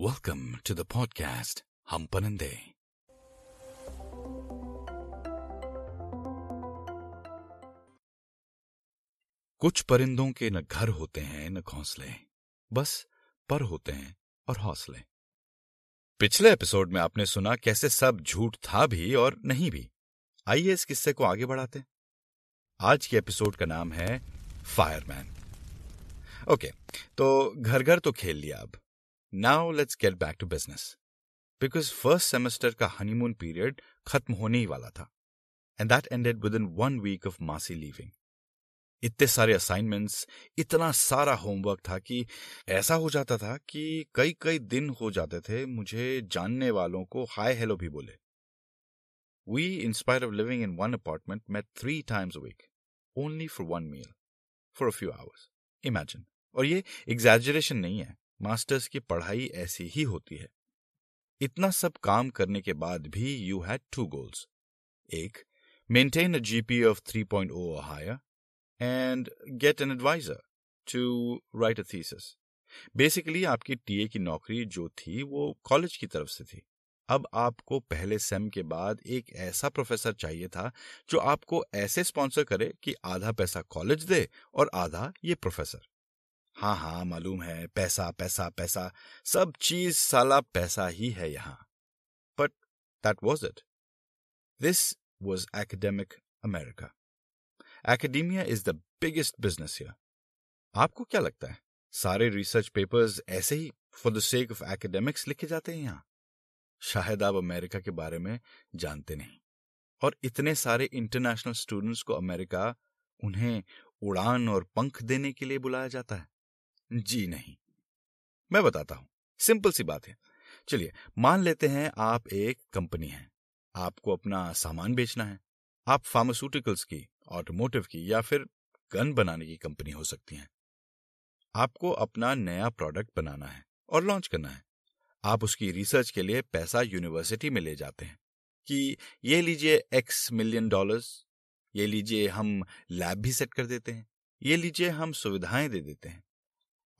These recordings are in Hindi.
Welcome to the podcast हम परिंदे कुछ परिंदों के न घर होते हैं, न घोंसले, बस पर होते हैं और हौसले। पिछले एपिसोड में आपने सुना कैसे सब झूठ था भी और नहीं भी। आइए इस किस्से को आगे बढ़ाते आज के एपिसोड का नाम है फायरमैन। ओके तो घर घर तो खेल लिया अब। Now let's get back to business because first semester का हनीमून पीरियड खत्म होने ही वाला था and that ended within one week of मासी लीविंग इतने सारे असाइनमेंट्स इतना सारा होमवर्क था कि ऐसा हो जाता था कि कई कई दिन हो जाते थे मुझे जानने वालों को हाय हेलो भी बोले। We in spite of living in one apartment met three times week only for one meal for a few hours imagine और ये एग्जैजरेशन नहीं है। मास्टर्स की पढ़ाई ऐसी ही होती है। इतना सब काम करने के बाद भी यू हैड टू गोल्स एक maintain a GP of 3.0 or higher and get an advisor to write a thesis. Basically आपकी टीए की नौकरी जो थी वो कॉलेज की तरफ़ से थी। अब आपको पहले सेम के बाद एक ऐसा प्रोफेसर चाहिए था जो आपको ऐसे स्पॉन्सर करे कि आधा पैसा कॉलेज दे और आधा ये प्रोफेसर हाँ हाँ मालूम है, पैसा पैसा पैसा, सब चीज़ साला पैसा ही है यहाँ। But that was it this was academic America academia is the biggest business here आपको क्या लगता है? सारे रिसर्च पेपर्स ऐसे ही for the sake of academics लिखे जाते हैं यहाँ? शायद आप अमेरिका के बारे में जानते नहीं। और इतने सारे इंटरनेशनल स्टूडेंट्स को अमेरिका उन्हें उड़ान और पंख देने के लिए बुलाया जाता है। जी नहीं। मैं बताता हूँ। सिंपल सी बात है। चलिए, मान लेते हैं आप एक कंपनी है। आपको अपना सामान बेचना है। आप फार्मास्यूटिकल्स की ऑटोमोटिव की या फिर गन बनाने की कंपनी हो सकती है। आपको अपना नया प्रोडक्ट बनाना है और लॉन्च करना है। आप उसकी रिसर्च के लिए पैसा यूनिवर्सिटी में ले जाते हैं कि ये लीजिए एक्स मिलियन डॉलर्स ये लीजिए हम लैब भी सेट कर देते हैं, ये लीजिए हम सुविधाएँ दे देते हैं।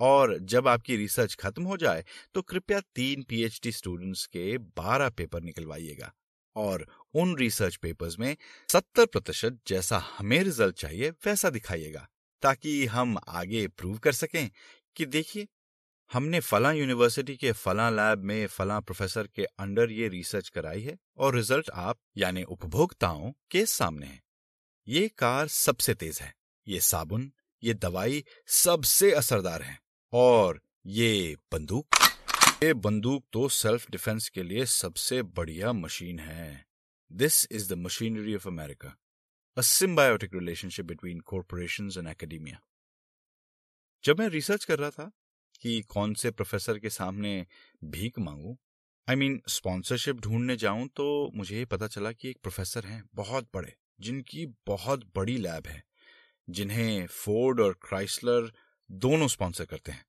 और जब आपकी रिसर्च खत्म हो जाए तो कृपया तीन पीएचडी स्टूडेंट्स के बारह पेपर निकलवाइएगा। और उन रिसर्च पेपर्स में सत्तर प्रतिशत जैसा हमें रिज़ल्ट चाहिए, वैसा दिखाइएगा, ताकि हम आगे प्रूव कर सकें कि देखिए, हमने फला यूनिवर्सिटी के फला लैब में फला प्रोफेसर के अंडर ये रिसर्च कराई है और रिज़ल्ट आप, यानी उपभोक्ताओं के सामने है। ये कार सबसे तेज है, ये साबुन, ये दवाई सबसे असरदार है। और ये बंदूक? ये बंदूक तो सेल्फ डिफेंस के लिए सबसे बढ़िया मशीन है। This is the machinery of America a symbiotic relationship between corporation and academia जब मैं रिसर्च कर रहा था कि कौन से प्रोफेसर के सामने भीख मांगू आई मीन स्पॉन्सरशिप ढूँढने जाऊँ तो मुझे ये पता चला कि एक प्रोफेसर हैं, बहुत बड़े, जिनकी बहुत बड़ी लैब है, जिन्हें फोर्ड और क्राइसलर दोनों स्पॉन्सर करते हैं,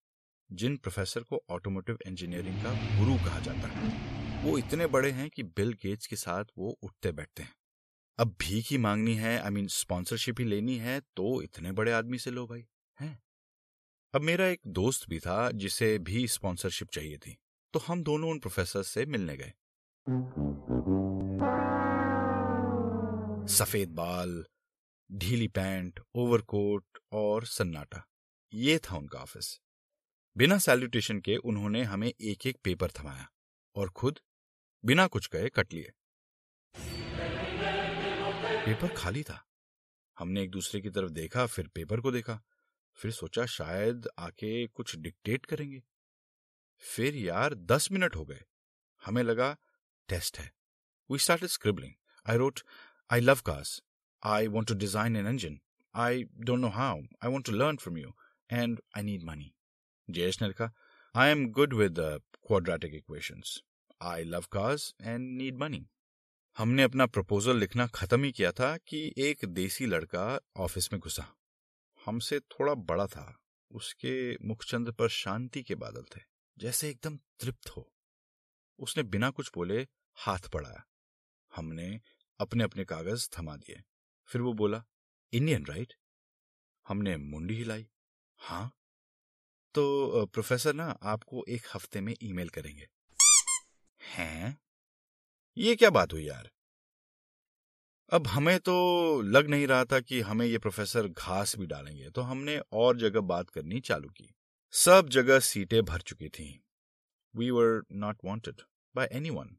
जिन प्रोफेसर को ऑटोमोटिव इंजीनियरिंग का गुरु कहा जाता है। वो इतने बड़े हैं कि बिल गेट्स के साथ वो उठते बैठते हैं। अब भीख ही मांगनी है आई मीन स्पॉन्सरशिप ही लेनी है तो इतने बड़े आदमी से लो भाई, हैं? अब मेरा एक दोस्त भी था, जिसे भी स्पॉन्सरशिप चाहिए थी तो हम दोनों उन प्रोफेसर से मिलने गए। सफ़ेद बाल, ढीली पैंट ओवरकोट और सन्नाटा। ये था उनका ऑफ़िस। बिना सैल्यूटेशन के उन्होंने हमें एक एक पेपर थमाया और खुद बिना कुछ कहे कट लिए। पेपर खाली था। हमने एक दूसरे की तरफ़ देखा, फिर पेपर को देखा, फिर सोचा शायद आके कुछ डिक्टेट करेंगे। फिर यार दस मिनट हो गए। हमें लगा, टेस्ट है। We started scribbling I wrote I love cars I want to design an engine I don't know how I want to learn from you and I need money Jayesh ने लिखा I am good with quadratic equations I love cars and need money हमने अपना प्रपोजल लिखना खत्म ही किया था कि एक देसी लड़का ऑफ़िस में घुसा। हमसे थोड़ा बड़ा था। उसके मुखचंद्र पर शांति के बादल थे, जैसे एकदम तृप्त हो। उसने बिना कुछ बोले हाथ बढ़ाया। हमने अपने अपने कागज़ थमा दिए। फिर वो बोला इंडियन राइट हमने मुंडी हिलाई। हाँ? तो प्रोफेसर ना आपको एक हफ़्ते में ईमेल करेंगे। हैं? ये क्या बात हुई यार? अब हमें तो लग नहीं रहा था कि हमें ये प्रोफेसर घास भी डालेंगे तो हमने और जगह बात करनी चालू की। सब जगह सीटें भर चुकी थी। We were not wanted by anyone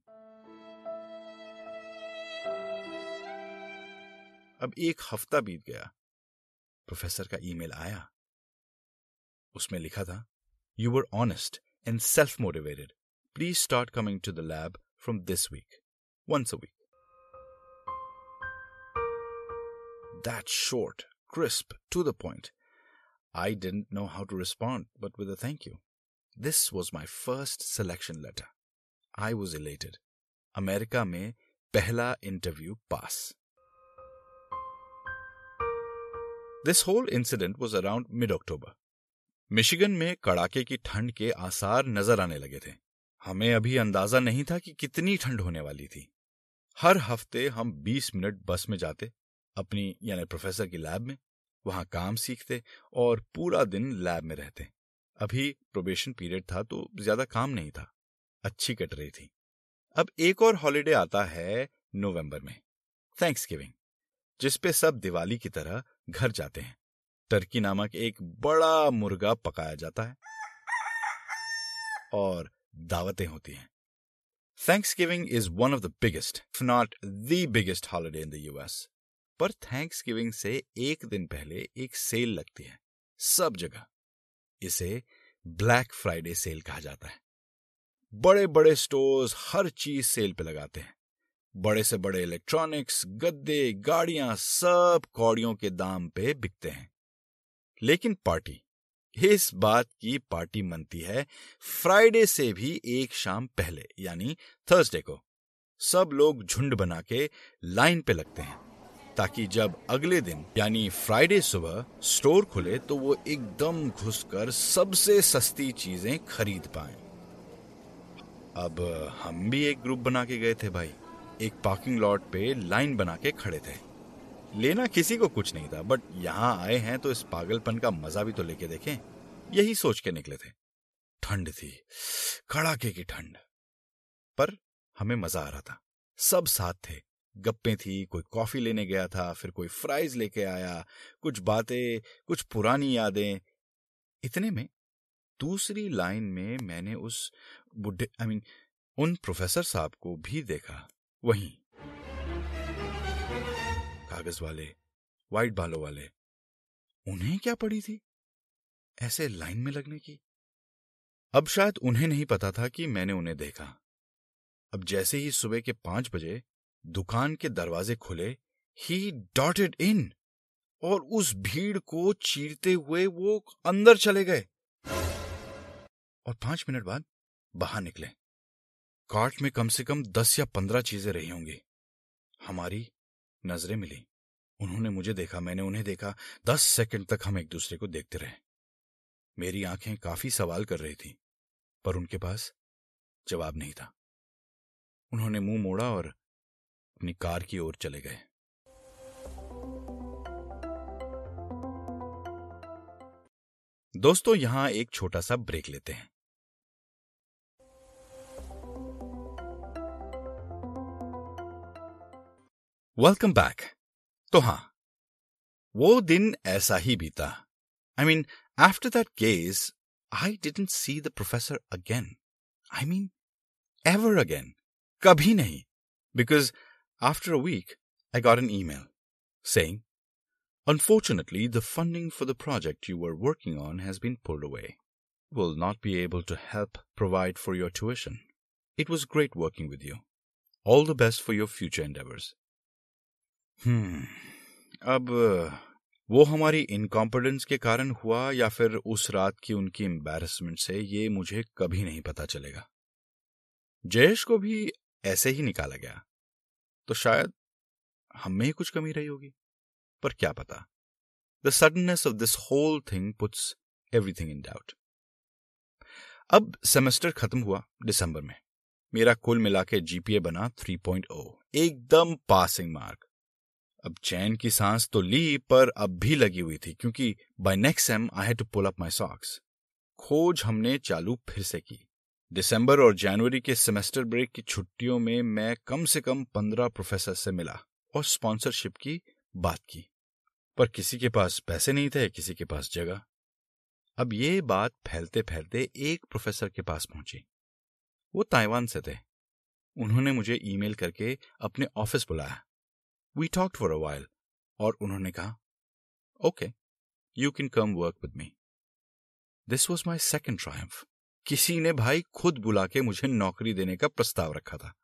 अब एक हफ़्ता बीत गया। प्रोफेसर का ईमेल आया। उसमें लिखा था you were honest and self motivated please start coming to the lab from this week once a week That short, crisp, to the point. I didn't know how to respond, but with a thank you. This was my first selection letter. I was elated. America में पहला interview pass this whole incident was around mid October Michigan में कड़ाके की ठंड के आसार नज़र आने लगे थे। हमें अभी अंदाज़ा नहीं था कि कितनी ठंड होने वाली थी। हर हफ़्ते हम 20 मिनट बस में जाते, अपनी, यानी प्रोफेसर की लैब में। वहाँ काम सीखते और पूरा दिन लैब में रहते। अभी प्रोबेशन पीरियड था तो ज़्यादा काम नहीं था। अच्छी कट रही थी। अब एक और हॉलीडे आता है नवंबर में थैंक्स गिविंग जिसपे सब दिवाली की तरह घर जाते हैं। टर्की नामक एक बड़ा मुर्गा पकाया जाता है और दावतें होती हैं। Thanksgiving is one of the biggest not the biggest holiday in the US पर थैंक्स गिविंग से एक दिन पहले एक सेल लगती है, सब जगह। इसे ब्लैक फ्राइडे सेल कहा जाता है। बड़े बड़े स्टोर्स हर चीज़ सेल पे लगाते हैं। बड़े से बड़े इलेक्ट्रॉनिक्स गद्दे, गाड़ियाँ सब कौड़ियों के दाम पे बिकते हैं। लेकिन पार्टी। इस बात की पार्टी मनती है फ्राइडे से भी एक शाम पहले, यानी थर्सडे को। सब लोग झुंड बना के लाइन पे लगते हैं, ताकि जब अगले दिन, यानी फ्राइडे सुबह, स्टोर खुले तो वो एकदम घुसकर सबसे सस्ती चीज़ें खरीद पाए। अब हम भी एक ग्रुप बना के गए थे भाई। एक पार्किंग लॉट पे लाइन बना के खड़े थे। लेना किसी को कुछ नहीं था बट यहाँ आए हैं तो इस पागलपन का मज़ा भी तो लेके देखें। यही सोच के निकले थे। ठंड थी, कड़ाके की ठंड। पर हमें मज़ा आ रहा था। सब साथ थे। गप्पे थी, कोई कॉफ़ी लेने गया था, फिर कोई फ्राइज लेके आया, कुछ बातें, कुछ पुरानी यादें। इतने में दूसरी लाइन में मैंने उस बुढ़े आई मीन उन प्रोफेसर साहब को भी देखा। वहीं कागज़ वाले वाइट बालों वाले। उन्हें क्या पड़ी थी? ऐसे लाइन में लगने की। अब शायद उन्हें नहीं पता था कि मैंने उन्हें देखा। अब जैसे ही सुबह के पाँच बजे दुकान के दरवाजे खुले ही डॉटेड इन और उस भीड़ को चीरते हुए वो अंदर चले गए। और पाँच मिनट बाद बाहर निकले। कार्ट में कम से कम दस या पंद्रह चीज़ें रही होंगी। हमारी नज़रें मिली। उन्होंने मुझे देखा, मैंने उन्हें देखा। दस सेकंड तक हम एक दूसरे को देखते रहे। मेरी आँखें काफ़ी सवाल कर रही थी, पर उनके पास जवाब नहीं था। उन्होंने मुँह मोड़ा और अपनी कार की ओर चले गए। दोस्तों, यहाँ एक छोटा सा ब्रेक लेते हैं। वेलकम बैक तो हां वो दिन ऐसा ही बीता I mean after that case I didn't see the professor again I mean ever again कभी नहीं because After a week, I got an email saying, Unfortunately, the funding for the project you were working on has been pulled away. Will not be able to help provide for your tuition. It was great working with you. All the best for your future endeavors. Hmm. अब, वो हमारी इनकॉम्पिडेंस के कारण हुआ या फिर उस रात की उनकी एम्बेरसमेंट से, ये मुझे कभी नहीं पता चलेगा। जयेश को भी ऐसे ही निकाला गया। तो शायद हम में ही कुछ कमी रही होगी, पर क्या पता। The suddenness of this whole thing puts everything in doubt अब सेमेस्टर खत्म हुआ दिसंबर में। मेरा कुल मिला के जीपीए बना 3.0 एकदम पासिंग मार्क अब चैन की सांस तो ली, पर अब भी लगी हुई थी, क्योंकि by next sem I had to pull up my socks खोज हमने चालू फिर से की। दिसंबर और जनवरी के सेमेस्टर ब्रेक की छुट्टियों में मैं कम से कम पंद्रह प्रोफेसर से मिला और स्पॉन्सरशिप की बात की। पर किसी के पास पैसे नहीं थे, किसी के पास जगह। अब ये बात फैलते फैलते एक प्रोफेसर के पास पहुँची। वो ताइवान से थे। उन्होंने मुझे ईमेल करके अपने ऑफ़िस बुलाया। We talk for a while और उन्होंने कहा okay you can come work with me this was my second triumph किसी ने भाई खुद बुला के मुझे नौकरी देने का प्रस्ताव रखा था।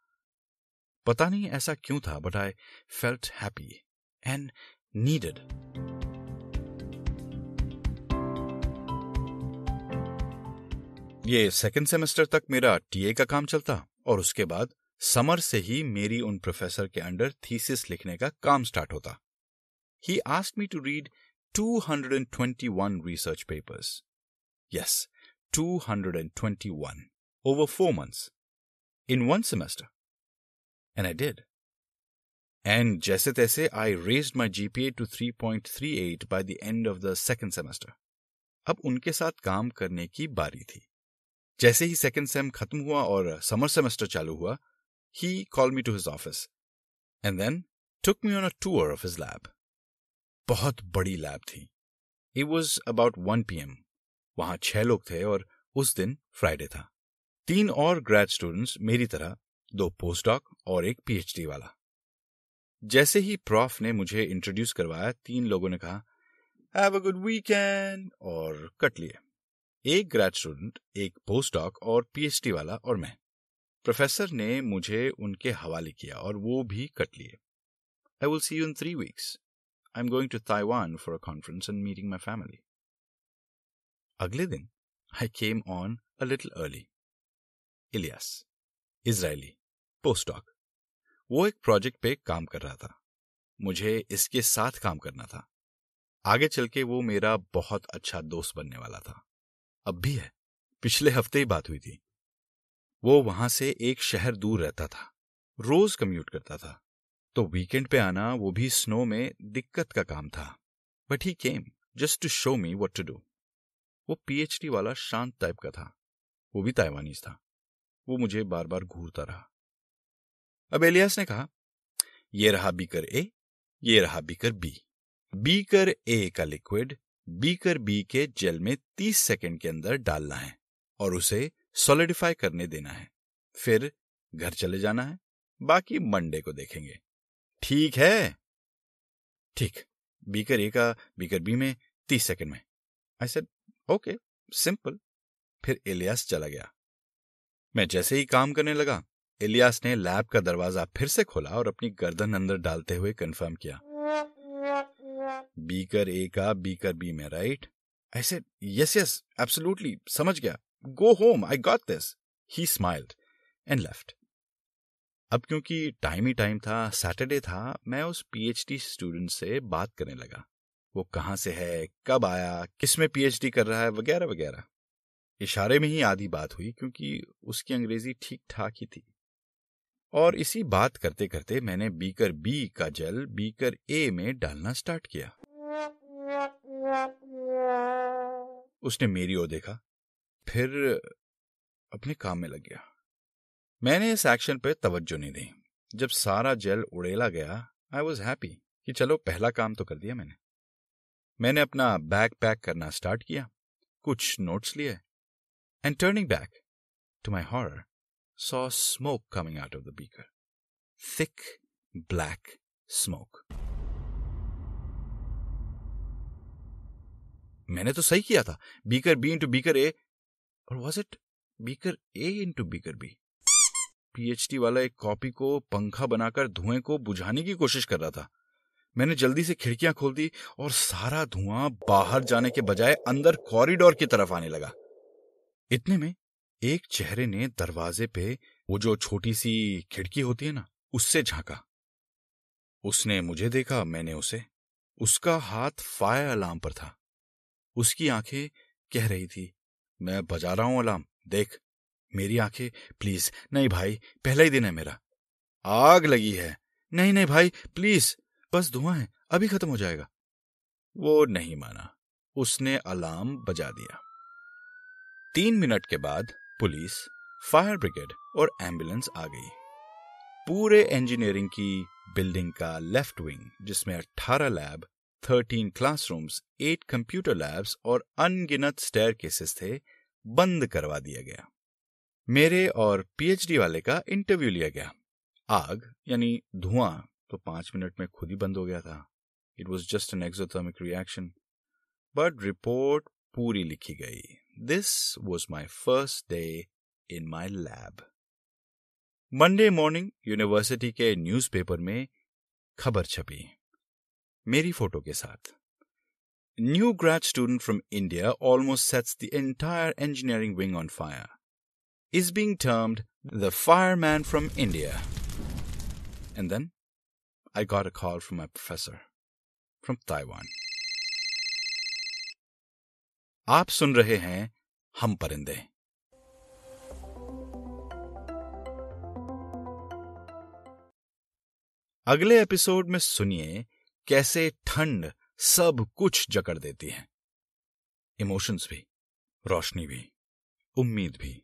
पता नहीं ऐसा क्यों था but I felt happy and needed ये सेकेंड सेमेस्टर तक मेरा टीए का काम चलता और उसके बाद समर से ही मेरी उन प्रोफेसर के अंडर थीसिस लिखने का काम स्टार्ट होता। He asked me to read 221 research papers yes 221 over four months in one semester and I did and जैसे तैसे I raise my GPA to three point three eight by the end of the second semester अब उनके साथ काम करने की बारी थी। जैसे ही सेकंड सेम खत्म हुआ और समर सेमेस्टर चालू हुआ he called me to his office and then took me on a tour of his lab. बहुत बड़ी लैब थी। It was about one P M वहाँ छह लोग थे और उस दिन फ्राइडे था। तीन और ग्रेड स्टूडेंट्स मेरी तरह, दो पोस्ट डॉक और एक पीएचडी वाला। जैसे ही प्रॉफ ने मुझे इंट्रोड्यूस करवाया, तीन लोगों ने कहा हैव अ गुड वीकेंड और कट लिए। एक ग्रेड स्टूडेंट एक पोस्ट डॉक और पीएचडी वाला और मैं। प्रोफेसर ने मुझे उनके हवाले किया और वो भी कट लिए। I will see you in three weeks I'm going to Taiwan for a conference and meeting my family. अगले दिन I came on a little early Elias, Israeli postdoc वो एक प्रोजेक्ट पे काम कर रहा था। मुझे इसके साथ काम करना था। आगे चल के वो मेरा बहुत अच्छा दोस्त बनने वाला था। अब भी है। पिछले हफ़्ते ही बात हुई थी। वो वहाँ से एक शहर दूर रहता था। रोज कम्यूट करता था। तो वीकेंड पे आना वो भी स्नो में दिक्कत का काम था। But he came just to show me what to do वो पीएचडी वाला शांत टाइप का था। वो भी ताइवानीज था। वो मुझे बार बार घूरता रहा। अब एलियास ने कहा, ये रहा बीकर ए ये रहा बीकर बी बीकर ए का लिक्विड बीकर बी के जेल में 30 सेकंड के अंदर डालना है और उसे सॉलिडिफाई करने देना है। फिर घर चले जाना है। बाकी मंडे को देखेंगे। ठीक है? ठीक। बीकर ए का, बीकर बी में, तीस सेकंड में। आई सेड ओके सिंपल फिर इलियास चला गया। मैं जैसे ही काम करने लगा इलियास ने लैब का दरवाज़ा फिर से खोला और अपनी गर्दन अंदर डालते हुए कंफर्म किया। बीकर ए का, बीकर बी में right I said yes yes absolutely समझ गया. Go home I got this he smiled and left अब क्योंकि टाइम ही टाइम था सैटरडे था, मैं उस पीएचडी स्टूडेंट से बात करने लगा। वो कहाँ से है, कब आया, किसमें पीएचडी कर रहा है, वगैरह वगैरह। इशारे में ही आधी बात हुई क्योंकि उसकी अंग्रेज़ी ठीक ठाक ही थी। और इसी बात करते करते मैंने बीकर बी का जल बीकर ए में डालना स्टार्ट किया। उसने मेरी ओर देखा। फिर अपने काम में लग गया। मैंने इस एक्शन पे तवज्जो नहीं दी। जब सारा जेल उड़ेला गया आई वॉज़ हैप्पी कि चलो पहला काम तो कर दिया मैंने। मैंने अपना बैग पैक करना स्टार्ट किया, कुछ नोट्स लिए and turning back to my horror saw smoke coming out of the beaker thick black smoke मैंने तो सही किया था। Beaker B into beaker A और was it beaker A into beaker B PhD वाला एक कॉपी को पंखा बनाकर धुएँ को बुझाने की कोशिश कर रहा था। मैंने जल्दी से खिड़कियाँ खोल दी और सारा धुआँ बाहर जाने के बजाय अंदर कॉरिडोर की तरफ़ आने लगा। इतने में एक चेहरे ने दरवाजे पे वो जो छोटी सी खिड़की होती है ना, उससे झांका। उसने मुझे देखा, मैंने उसे। उसका हाथ फायर अलार्म पर था। उसकी आँखें कह रही थी मैं बजा रहा हूँ अलार्म। देख, मेरी आँखें, प्लीज़। नहीं भाई, पहला ही दिन है मेरा। आग लगी है। नहीं नहीं भाई, प्लीज़। बस धुआँ है, अभी खत्म हो जाएगा। वो नहीं माना। उसने अलार्म बजा दिया। तीन मिनट के बाद पुलिस, फायर ब्रिगेड और एंबुलेंस आ गई। पूरे इंजीनियरिंग की बिल्डिंग का लेफ़्ट विंग, जिसमें 18 lab 13 classrooms eight computer labs और अनगिनत स्टेयर केसेस थे, बंद करवा दिया गया। मेरे और पीएचडी वाले का इंटरव्यू लिया गया। आग, यानी धुआँ तो पाँच मिनट में खुद ही बंद हो गया था। It was just an exothermic reaction but report पूरी लिखी गई। This was my first day in my lab Monday morning university के न्यूज़पेपर में खबर छपी। मेरी फ़ोटो के साथ। New grad student from India almost sets the entire engineering wing on fire is being termed the fireman from India and then I got a call from my professor from Taiwan आप सुन रहे हैं हम परिंदे। अगले एपिसोड में सुनिए कैसे ठंड सब कुछ जकड़ देती है। इमोशंस भी रोशनी भी उम्मीद भी।